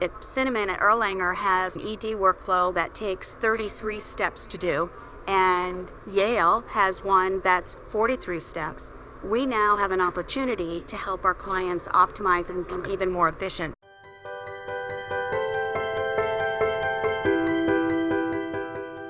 at Cinnamon at Erlanger has an ED workflow that takes 33 steps to do, and Yale has one that's 43 steps. We now have an opportunity to help our clients optimize and be even more efficient.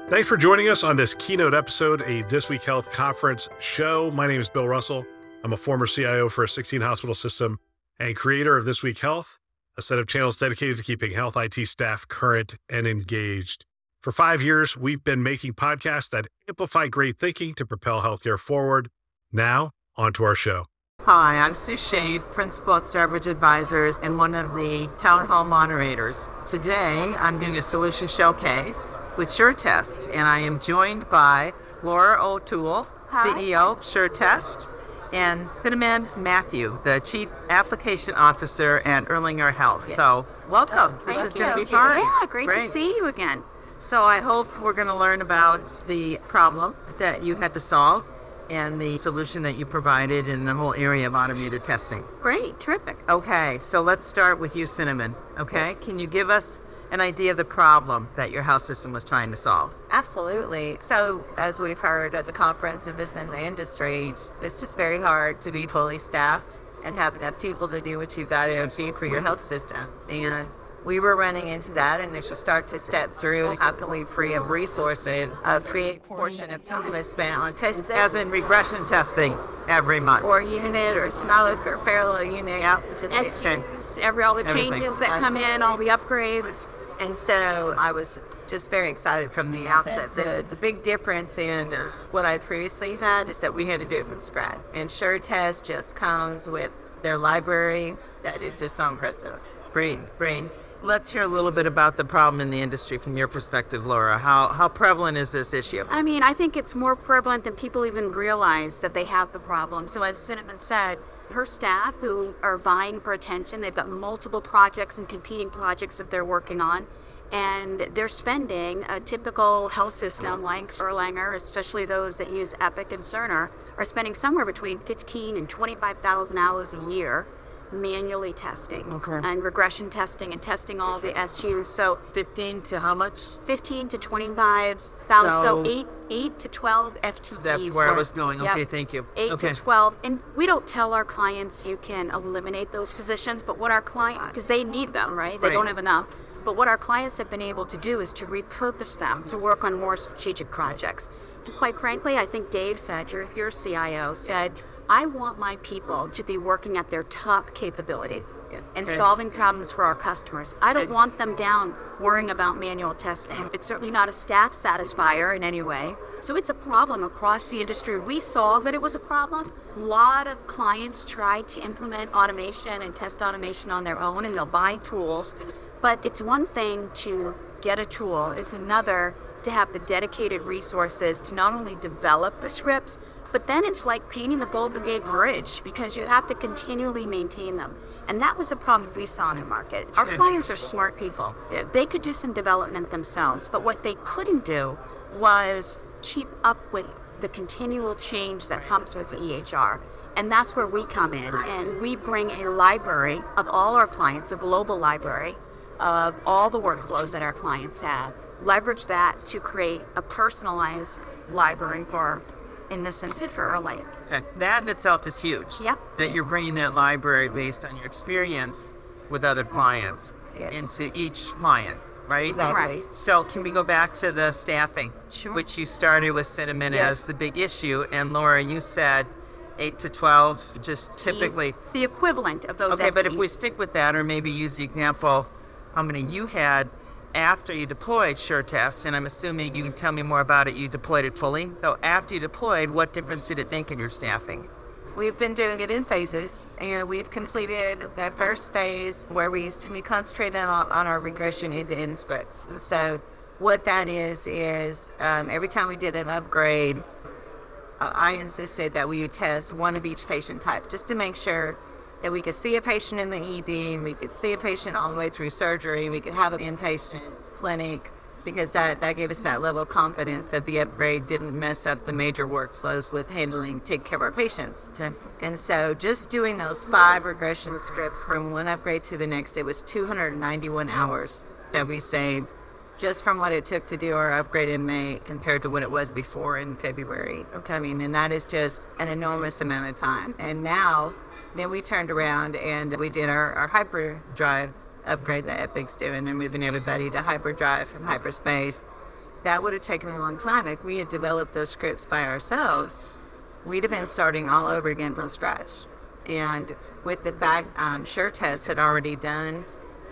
Thanks for joining us on this keynote episode, a This Week Health conference show. My name is Bill Russell. I'm a former CIO for a 16 hospital system and creator of This Week Health a set of channels dedicated to keeping health IT staff current and engaged. For five years, we've been making podcasts that amplify great thinking to propel healthcare forward. Now, on to our show. Hi, I'm Sue Schade, Principal at Starbridge Advisors and one of the town hall moderators. Today, I'm doing a solution showcase with SureTest, and I am joined by Laura O'Toole, Hi. CEO of SureTest, and Cinnamon Matthew, the Chief Application Officer at Erlanger Health. So, welcome. Oh, thank this is going to be fun. Yeah, great, great, to see you again. So, I hope we're going to learn about the problem that you had to solve and the solution that you provided in the whole area of automated testing. Great, terrific. Okay, so let's start with you, Cinnamon. Okay, can you give us an idea of the problem that your health system was trying to solve. Absolutely. So, as we've heard at the conference and just in the industry, it's, just very hard to be fully staffed and have enough people to do what you've got to achieve for your health system. And we were running into that and it should start to step through how can we free up resources, uh, create portion of time spent on testing. As in regression testing every month. Or unit or smaller or parallel unit. Yeah. Just SUs, every all the Everything. changes that come in, all the upgrades. And so I was just very excited from the outset. The the big difference in what I previously had is that we had to do it from scratch. And SureTest just comes with their library that is just unprecedented. Great, great. Let's hear a little bit about the problem in the industry from your perspective, Laura. How how prevalent is this issue? I mean, I think it's more prevalent than people even realize that they have the problem. So as Cinnamon said, her staff who are vying for attention. They've got multiple projects and competing projects that they're working on. And they're spending a typical health system like Erlanger, especially those that use Epic and Cerner, are spending somewhere between 15 and 25,000 hours a year manually testing okay. and regression testing and testing all the SUs. So 15 to how much? 15 to 25 So, so 8, 8 to 12 FTEs. That's where I was going. Okay, yep. thank you. 8 okay. to 12. And we don't tell our clients you can eliminate those positions, but what our client, because they need them, right? They right. don't have enough. But what our clients have been able to do is to repurpose them to work on more strategic projects. And quite frankly, I think Dave said, your, your CIO said, I want my people to be working at their top capability and okay. solving problems for our customers. I don't want them down worrying about manual testing. It's certainly not a staff satisfier in any way. So it's a problem across the industry. We saw that it was a problem. A lot of clients try to implement automation and test automation on their own and they'll buy tools. But it's one thing to get a tool, it's another to have the dedicated resources to not only develop the scripts, but then it's like painting the Golden Gate Bridge because you have to continually maintain them. And that was the problem we saw in the market. Our clients are smart people. They could do some development themselves, but what they couldn't do was keep up with the continual change that comes with the EHR. And that's where we come in and we bring a library of all our clients, a global library of all the workflows that our clients have. Leverage that to create a personalized library for in this instance for early. Okay. That in itself is huge. Yep. That you're bringing that library based on your experience with other clients into each client, right? Exactly. Right. So can we go back to the staffing, sure. which you started with Cinnamon yes. as the big issue, and Laura, you said eight to twelve, just typically the, the equivalent of those. Okay, FTEs. but if we stick with that, or maybe use the example how many you had after you deployed SureTest, and I'm assuming you can tell me more about it, you deployed it fully. So after you deployed, what difference did it make in your staffing? We've been doing it in phases, and we've completed that first phase where we used to be concentrating on, on our regression into end scripts. So what that is is um, every time we did an upgrade, uh, I insisted that we test one of each patient type just to make sure that we could see a patient in the ED, we could see a patient all the way through surgery, we could have an inpatient clinic because that, that gave us that level of confidence that the upgrade didn't mess up the major workflows with handling, take care of our patients. Okay. And so just doing those five regression scripts from one upgrade to the next, it was 291 hours that we saved just from what it took to do our upgrade in May compared to what it was before in February. Okay, I mean, and that is just an enormous amount of time. And now, then we turned around and we did our, our hyperdrive upgrade that Epic's doing. They're moving everybody to hyperdrive from hyperspace. That would have taken a long time. If we had developed those scripts by ourselves, we'd have been starting all over again from scratch. And with the fact um, SureTest had already done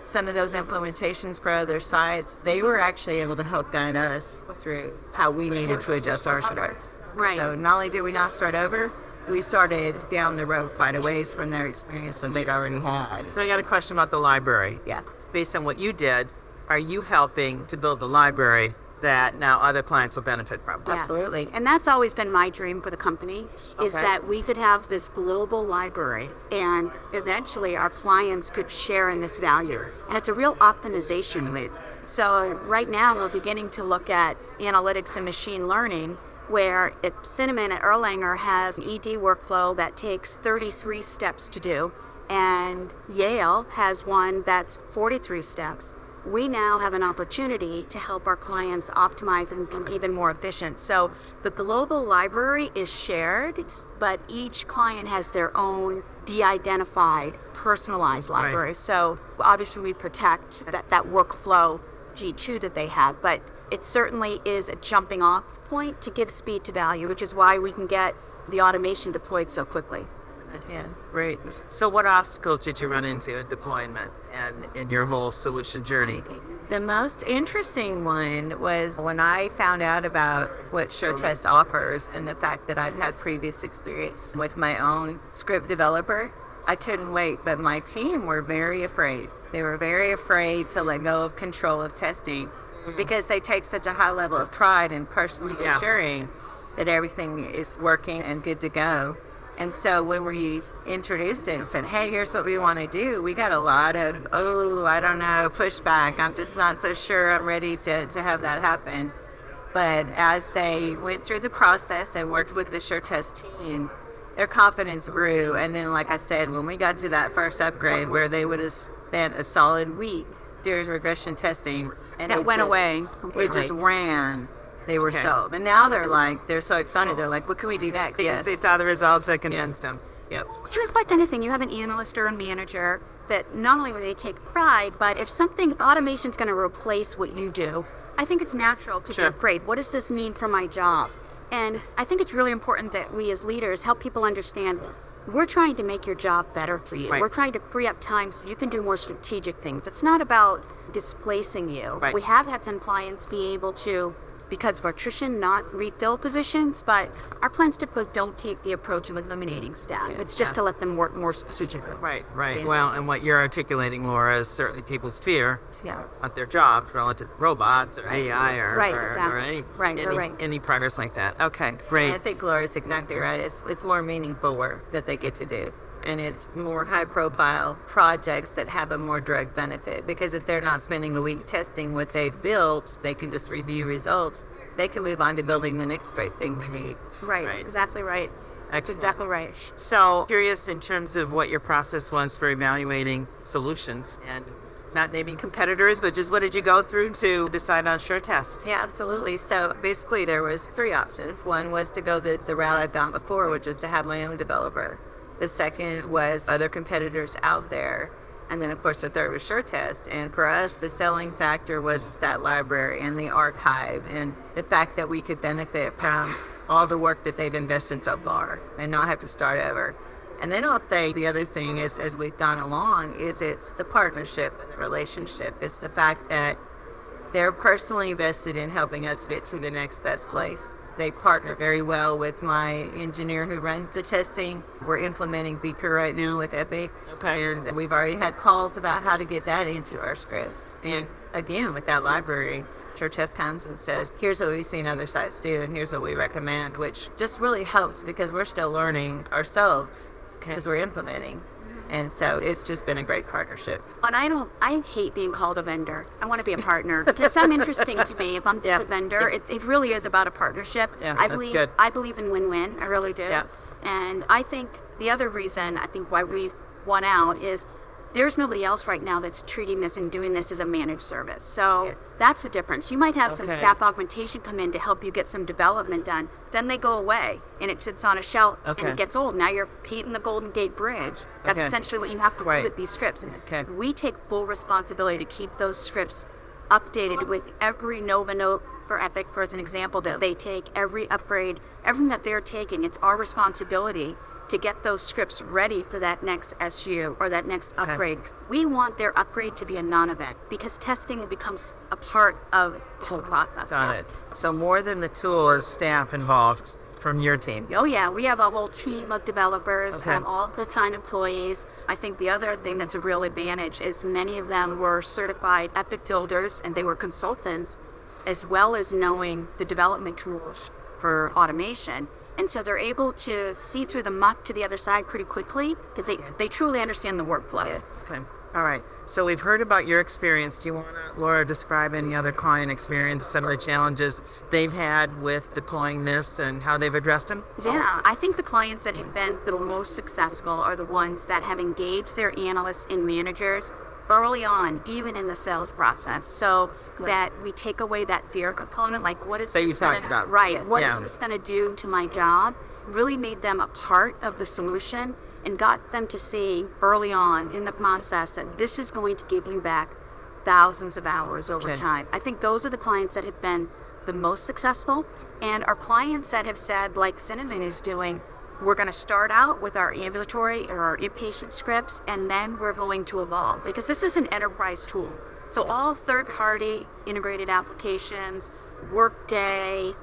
some of those implementations for other sites, they were actually able to help guide us through how we needed to adjust our scripts. Right. So not only did we not start over, we started down the road quite a ways from their experience that they'd already had. So I got a question about the library. Yeah. Based on what you did, are you helping to build the library that now other clients will benefit from? Yeah. Absolutely. And that's always been my dream for the company is Okay. that we could have this global library and eventually our clients could share in this value. And it's a real optimization loop. So right now we're beginning to look at analytics and machine learning where it, Cinnamon at Erlanger has an ED workflow that takes 33 steps to do and Yale has one that's 43 steps we now have an opportunity to help our clients optimize and be even more efficient. So the global library is shared, but each client has their own de-identified, personalized Right. library. So obviously we protect that, that workflow G2 that they have, but it certainly is a jumping off point to give speed to value, which is why we can get the automation deployed so quickly. Yeah. Great. So what obstacles did you run into in deployment and in your whole solution journey? The most interesting one was when I found out about what SureTest offers and the fact that I've had previous experience with my own script developer. I couldn't wait, but my team were very afraid. They were very afraid to let go of control of testing mm-hmm. because they take such a high level of pride in personally Yeah. assuring that everything is working and good to go. And so when we introduced it and said, hey, here's what we want to do, we got a lot of, oh, I don't know, pushback. I'm just not so sure I'm ready to, to have that happen. But as they went through the process and worked with the SureTest team, their confidence grew. And then, like I said, when we got to that first upgrade where they would have spent a solid week doing regression testing, and That it went just- away It just ran. They were Okay. sold. And now they're like, they're so excited. They're like, what can we do next? They, they saw the results that convinced them. Yep. Just like anything, you have an analyst or a manager that not only will they take pride, but if something automation is going to replace what you do, I think it's natural to Sure. feel great. What does this mean for my job? And I think it's really important that we as leaders help people understand we're trying to make your job better for you. Right. We're trying to free up time so you can do more strategic things. It's not about displacing you. Right. We have had some clients be able to because of attrition, not refill positions, but our plans typically don't take the approach of eliminating staff. It's just Yeah. to let them work more strategically. Right, right. Yeah. Well, and what you're articulating, Laura, is certainly people's fear Yeah. about their jobs relative to robots or AI or, Right, or, exactly. or any, Right, any, right, right. any progress like that. Okay, great. I great. think Laura's exactly right. It's it's more meaningful work that they get to do. And it's more high profile projects that have a more direct benefit. Because if they're not spending a week testing what they've built, they can just review results. They can move on to building the next great thing we need. Right, Right. exactly right. Excellent. Exactly right. So curious in terms of what your process was for evaluating solutions and not naming competitors, but just what did you go through to decide on SureTest? Yeah, absolutely. So basically, there was three options. One was to go the, the route I've gone before, which is to have my own developer. The second was other competitors out there. And then, of course, the third was SureTest. And for us, the selling factor was that library and the archive and the fact that we could benefit from all the work that they've invested so far and not have to start over. And then I'll say the other thing is, as we've gone along, is it's the partnership and the relationship. It's the fact that they're personally invested in helping us get to the next best place. They partner very well with my engineer who runs the testing. We're implementing Beaker right now with Epic. Okay. And we've already had calls about how to get that into our scripts. And again, with that library, SureTest comes and says, here's what we've seen other sites do, and here's what we recommend, which just really helps because we're still learning ourselves because we're implementing. And so it's just been a great partnership. And I don't, I hate being called a vendor. I want to be a partner. it's uninteresting to me if I'm Yeah. a vendor. It, it really is about a partnership. Yeah, I that's believe, good. I believe in win-win. I really do. Yeah. And I think the other reason I think why we won out is there's nobody else right now that's treating this and doing this as a managed service. So Yeah. that's the difference. You might have some staff augmentation come in to help you get some development done. Then they go away and it sits on a shelf and it gets old. Now you're painting the Golden Gate Bridge. That's Okay. essentially what you have to Right. do with these scripts. Okay. We take full responsibility to keep those scripts updated with every Nova Note for Epic, for as an example, that they take, every upgrade, everything that they're taking. It's our responsibility to get those scripts ready for that next SU or that next Okay. upgrade. We want their upgrade to be a non event because testing becomes a part of the whole process. Got it. So more than the tool or staff involved from your team. Oh yeah, we have a whole team of developers, Okay. um, all full-time employees. I think the other thing that's a real advantage is many of them were certified Epic builders and they were consultants, as well as knowing the development tools for automation. And so they're able to see through the muck to the other side pretty quickly because they, they truly understand the workflow. Okay. All right. So we've heard about your experience. Do you want to, Laura, describe any other client experience, some of the challenges they've had with deploying this and how they've addressed them? Yeah, I think the clients that have been the most successful are the ones that have engaged their analysts and managers early on, even in the sales process, so that we take away that fear component. Like, what is That you this gonna- talked about. Right. What is Yeah. this going to do to my job? Really made them a part of the solution and got them to see early on in the process that this is going to give you back thousands of hours over Okay. time. I think those are the clients that have been the most successful. And our clients that have said, like Cinnamon is doing, we're going to start out with our ambulatory or our inpatient scripts, and then we're going to evolve because this is an enterprise tool. So all third-party integrated applications, Workday,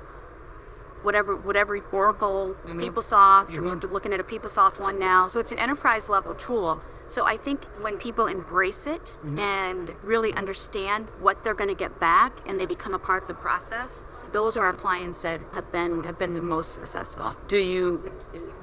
whatever, whatever Oracle, Mhm. PeopleSoft, Mhm. we're looking at a PeopleSoft one now. So it's an enterprise level tool. So I think when people embrace it and really understand what they're going to get back, and they become a part of the process, those are our clients that have been have been the most successful. Do you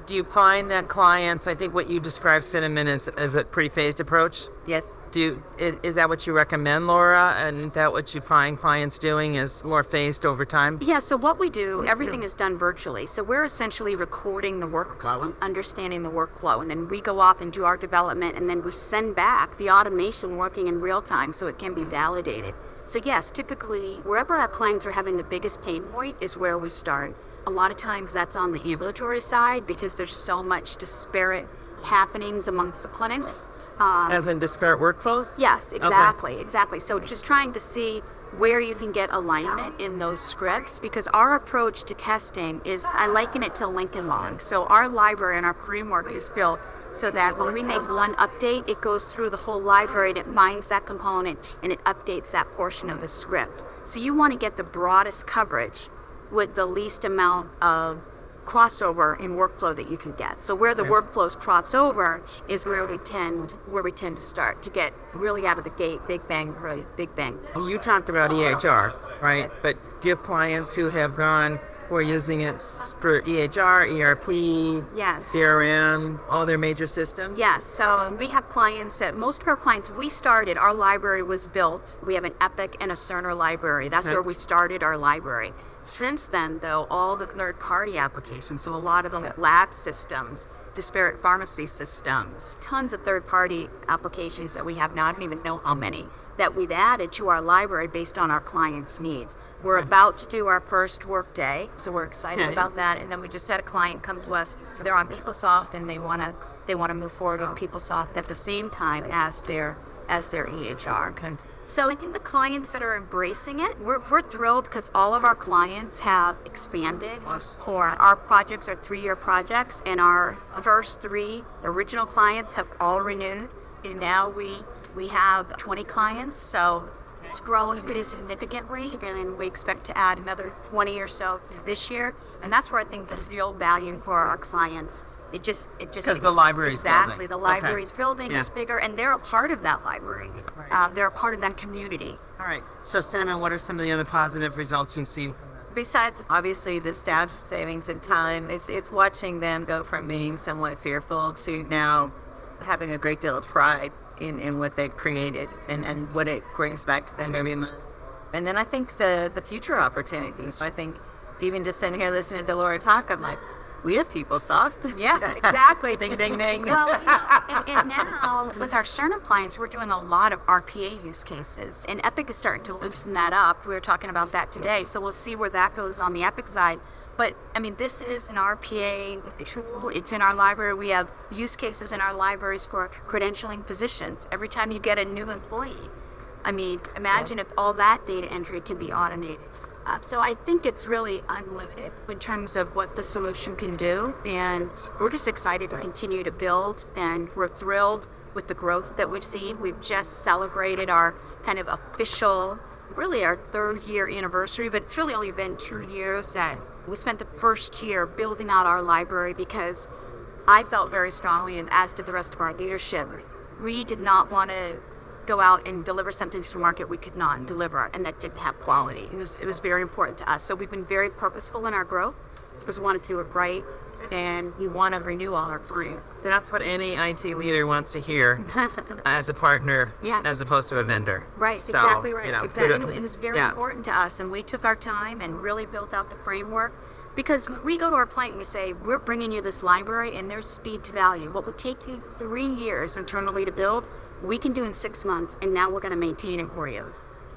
do you find that clients? I think what you described, Cinnamon, is is a pre-phased approach. Yes. Do you, is, is that what you recommend, Laura? And is that what you find clients doing is more phased over time? Yeah, so what we do, everything is done virtually. So we're essentially recording the workflow um, understanding the workflow. And then we go off and do our development and then we send back the automation working in real time so it can be validated. So, yes, typically, wherever our clients are having the biggest pain point is where we start. A lot of times that's on the ambulatory side because there's so much disparate happenings amongst the clinics. Um, As in disparate workflows? Yes, exactly, exactly. So just trying to see where you can get alignment in those scripts because our approach to testing is I liken it to Lincoln Log. So our library and our framework is built so that when we make one update, it goes through the whole library and it finds that component and it updates that portion of the script. So you want to get the broadest coverage with the least amount of crossover in workflow that you can get. So where the workflows cross over is where we tend where we tend to start to get really out of the gate, big bang, really big bang. You talked about EHR, right? But do you have clients who have gone who are using it for EHR, ERP, Yes. CRM, all their major systems? Yes, so we have clients that most of our clients, we started, our library was built. We have an Epic and a Cerner library. That's Okay. where we started our library. Since then, though, all the third party applications, so a lot of them lab systems, disparate pharmacy systems, tons of third party applications that we have now. I don't even know how many that we've added to our library based on our clients' needs. We're about to do our first Workday, so we're excited Okay. about that. And then we just had a client come to us. They're on PeopleSoft and they want to they want to move forward with PeopleSoft at the same time as their as their EHR. Okay. So I think the clients that are embracing it, we're, we're thrilled because all of our clients have expanded. For our projects are three-year projects, and our first three original clients have all renewed. And now we we have 20 clients, so It's grown pretty significantly, and we expect to add another 20 or so this year. And that's where I think the real value for our clients. It just, it just Because the library's exactly building. the Okay. library's building Yeah. is bigger, and they're a part of that library. Uh, they're a part of that community. All right. So, Cinnamon, what are some of the other positive results you've seen? Besides, obviously, the staff savings and time, it's, it's watching them go from being somewhat fearful to now having a great deal of pride in, in what they've created and, and what it brings back to them every month. And then I think the, the future opportunities. So I think even just sitting here listening to Laura talk, I'm like, we have PeopleSoft. Yeah, exactly. ding, ding, ding. Well, you know, and, and now with our Cerner clients, we're doing a lot of RPA use cases, and Epic is starting to loosen that up. We were talking about that today, so we'll see where that goes on the Epic side. But I mean, this is an RPA tool. It's in our library. We have use cases in our libraries for credentialing positions. Every time you get a new employee, I mean, imagine if all that data entry can be automated. Uh, so I think it's really unlimited in terms of what the solution can do, and we're just excited to continue to build, and we're thrilled with the growth that we've seen. We've just celebrated our kind of official, really our third year anniversary, but it's really only been two years that we spent the first year building out our library because I felt very strongly, and as did the rest of our leadership, we did not want to go out and deliver something to the market we could not deliver and that didn't have quality. It was it was very important to us. So we've been very purposeful in our growth because we wanted to do it right and we want to renew all our clients. That's what any IT leader wants to hear as a partner, Yeah. as opposed to a vendor. Right, So, exactly right. you know, exactly. And it was very Yeah. important to us, and we took our time and really built out the framework. Because we go to our client and we say, we're bringing you this library and there's speed to value. What would take you three years internally to build, we can do in six months, and now we're going to maintain it for you.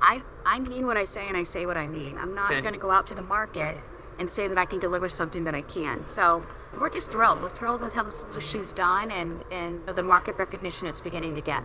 I, I mean what I say and I say what I mean. I'm not Okay. going to go out to the market and say that I can deliver something that I can. So we're just thrilled. We're thrilled with how the solution's done and, and the market recognition it's beginning to get.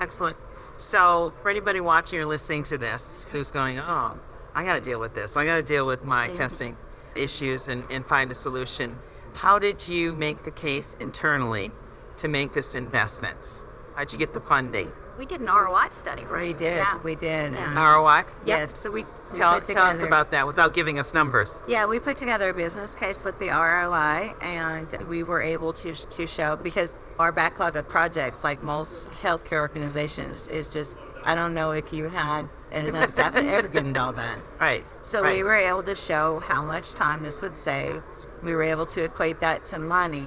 Excellent. So, for anybody watching or listening to this who's going, oh, I got to deal with this, I got to deal with my testing issues and, and find a solution, how did you make the case internally to make this investment? How'd you get the funding? We did an ROI study, right? We did. Yeah. We did. Yeah. ROI? Yep. Yes. So we Tell, put tell us about that without giving us numbers. Yeah, we put together a business case with the ROI, and we were able to to show because our backlog of projects, like most healthcare organizations, is just I don't know if you had enough staff to ever get it all done. Right. So right. we were able to show how much time this would save. We were able to equate that to money.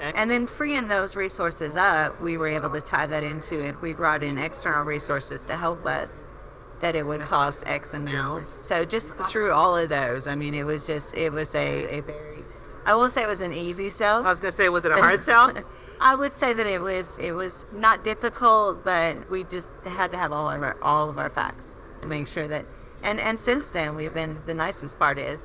And then freeing those resources up, we were able to tie that into if we brought in external resources to help us, that it would cost X amount. So just through all of those, I mean, it was just, it was a, a very, I will say it was an easy sell. I was going to say, was it a hard sell? I would say that it was it was not difficult, but we just had to have all of our all of our facts and make sure that. And and since then, we've been the nicest part is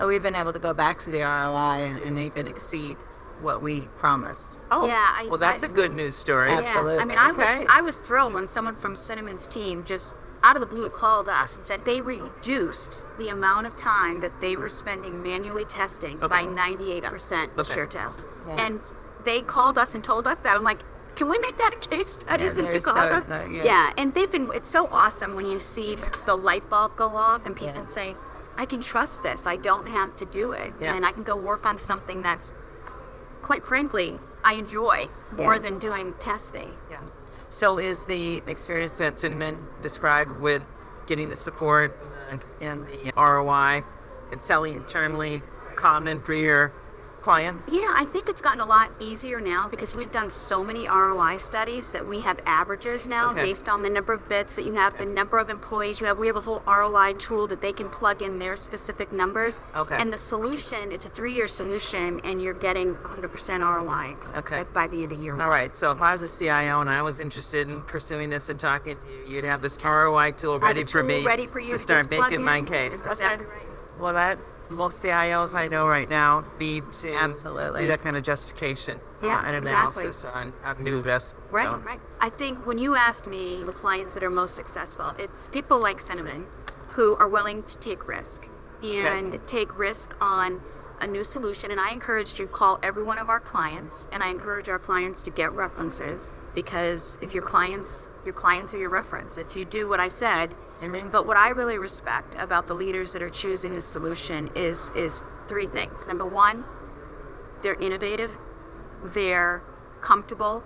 uh, we've been able to go back to the ROI and, and even exceed what we promised. Oh, Yeah, I- well, that's I- a good news story. Yeah. Yeah, I mean, I Okay. was I was thrilled when someone from Cinnamon's team just out of the blue called us and said they reduced the amount of time that they were spending manually testing by 98% Okay. SureTest. Yeah. And they called us and told us that. I'm like, can we make that a case study? Yeah, since you there's called us? uh, yeah. yeah, and they've been. It's so awesome when you see the light bulb go off and people Yeah. say, "I can trust this. I don't have to do it, Yeah. and I can go work on something that's, quite frankly, I enjoy more Yeah. than doing testing." Yeah. So is the experience that Cinnamon described with getting the support and, and the ROI and selling internally common for your clients? Yeah, I think it's gotten a lot easier now because we've done so many ROI studies that we have averages now Okay. based on the number of bits that you have, the number of employees you have. We have a whole ROI tool that they can plug in their specific numbers. Okay. And the solution, it's a three-year solution, and you're getting 100% ROI Okay. by the end of the year. All right. So if I was a CIO and I was interested in pursuing this and talking to you, you'd have this ROI tool ready for me ready for you to to start making my case. Well, that most CIOs I know right now need to Absolutely. do that kind of justification Yeah, uh, and exactly. analysis on, on new investment. Right, So, right. I think when you asked me the clients that are most successful, it's people like Cinnamon who are willing to take risk and take risk on a new solution. And I encourage you to call every one of our clients, and I encourage our clients to get references because if your clients, your clients are your reference. If you do what I said, but what I really respect about the leaders that are choosing this solution is is three things. Number one, they're innovative, they're comfortable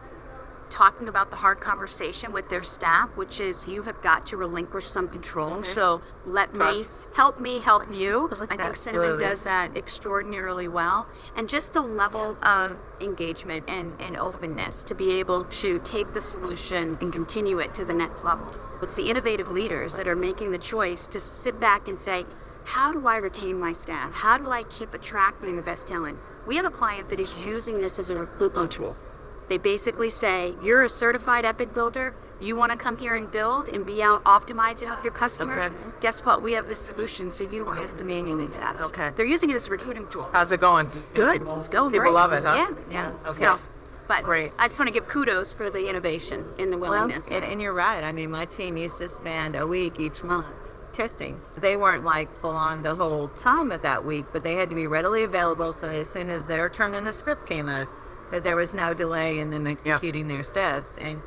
talking about the hard conversation with their staff, which is you have got to relinquish some control. Mm-hmm. So let Trust. me help me help you. I think Cinnamon does that extraordinarily well. And just the level of engagement and, and openness to be able to take the solution and continue it to the next level. It's the innovative leaders that are making the choice to sit back and say, how do I retain my staff? How do I keep attracting the best talent? We have a client that is using this as a recruitment tool. They basically say, you're a certified Epic builder. You want to come here and build and be out optimizing with your customers. Okay. Guess what? We have this solution, so you don't have to manually task. Okay. They're using it as a recruiting tool. How's it going? Good. It's going People great. love it, huh? Yeah. Yeah. Okay. So, but Great. I just want to give kudos for the innovation and the willingness. Well, and, and you're right. I mean, my team used to spend a week each month testing. They weren't like full on the whole time of that week, but they had to be readily available. So as soon as their turn in the script came out, that there was no delay in them executing yeah. their steps. And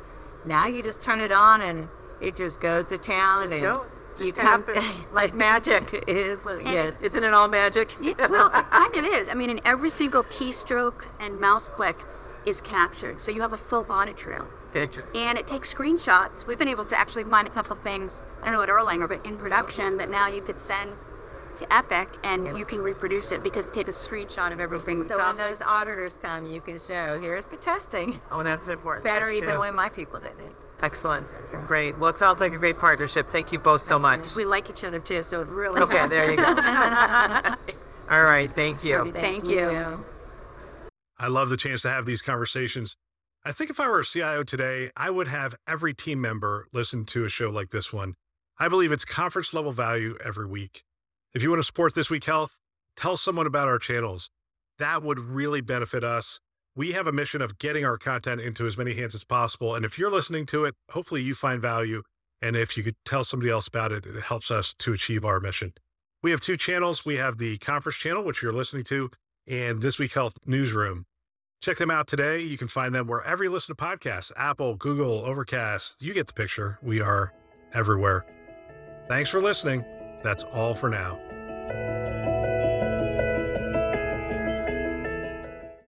now you just turn it on and it just goes to town. Just and go. you come like magic. It is, uh, yeah, isn't it all magic? Well, it kind of is. I mean, in every single keystroke and mouse click is captured. So you have a full audit trail. Picture. And it takes screenshots. We've been able to actually find a couple things, I don't know at Erlanger, but in production that now you could send to Epic and you can reproduce it because it takes a screenshot of everything. So when those auditors come, you can show, here's the testing. Oh, that's important. Better even when my people did it. Excellent. Great. Well, it sounds like a great partnership. Thank you both so much. We like each other too, so it really. Okay, there you go. All right. Thank you. Thank, thank you. you. I love the chance to have these conversations. I think if I were a CIO today, I would have every team member listen to a show like this one. I believe it's conference level value every week. If you want to support This Week Health, tell someone about our channels. That would really benefit us. We have a mission of getting our content into as many hands as possible. And if you're listening to it, hopefully you find value. And if you could tell somebody else about it, it helps us to achieve our mission. We have two channels. We have the conference channel, which you're listening to, and This Week Health Newsroom. Check them out today. You can find them wherever you listen to podcasts Apple, Google, Overcast. You get the picture. We are everywhere. Thanks for listening. That's all for now.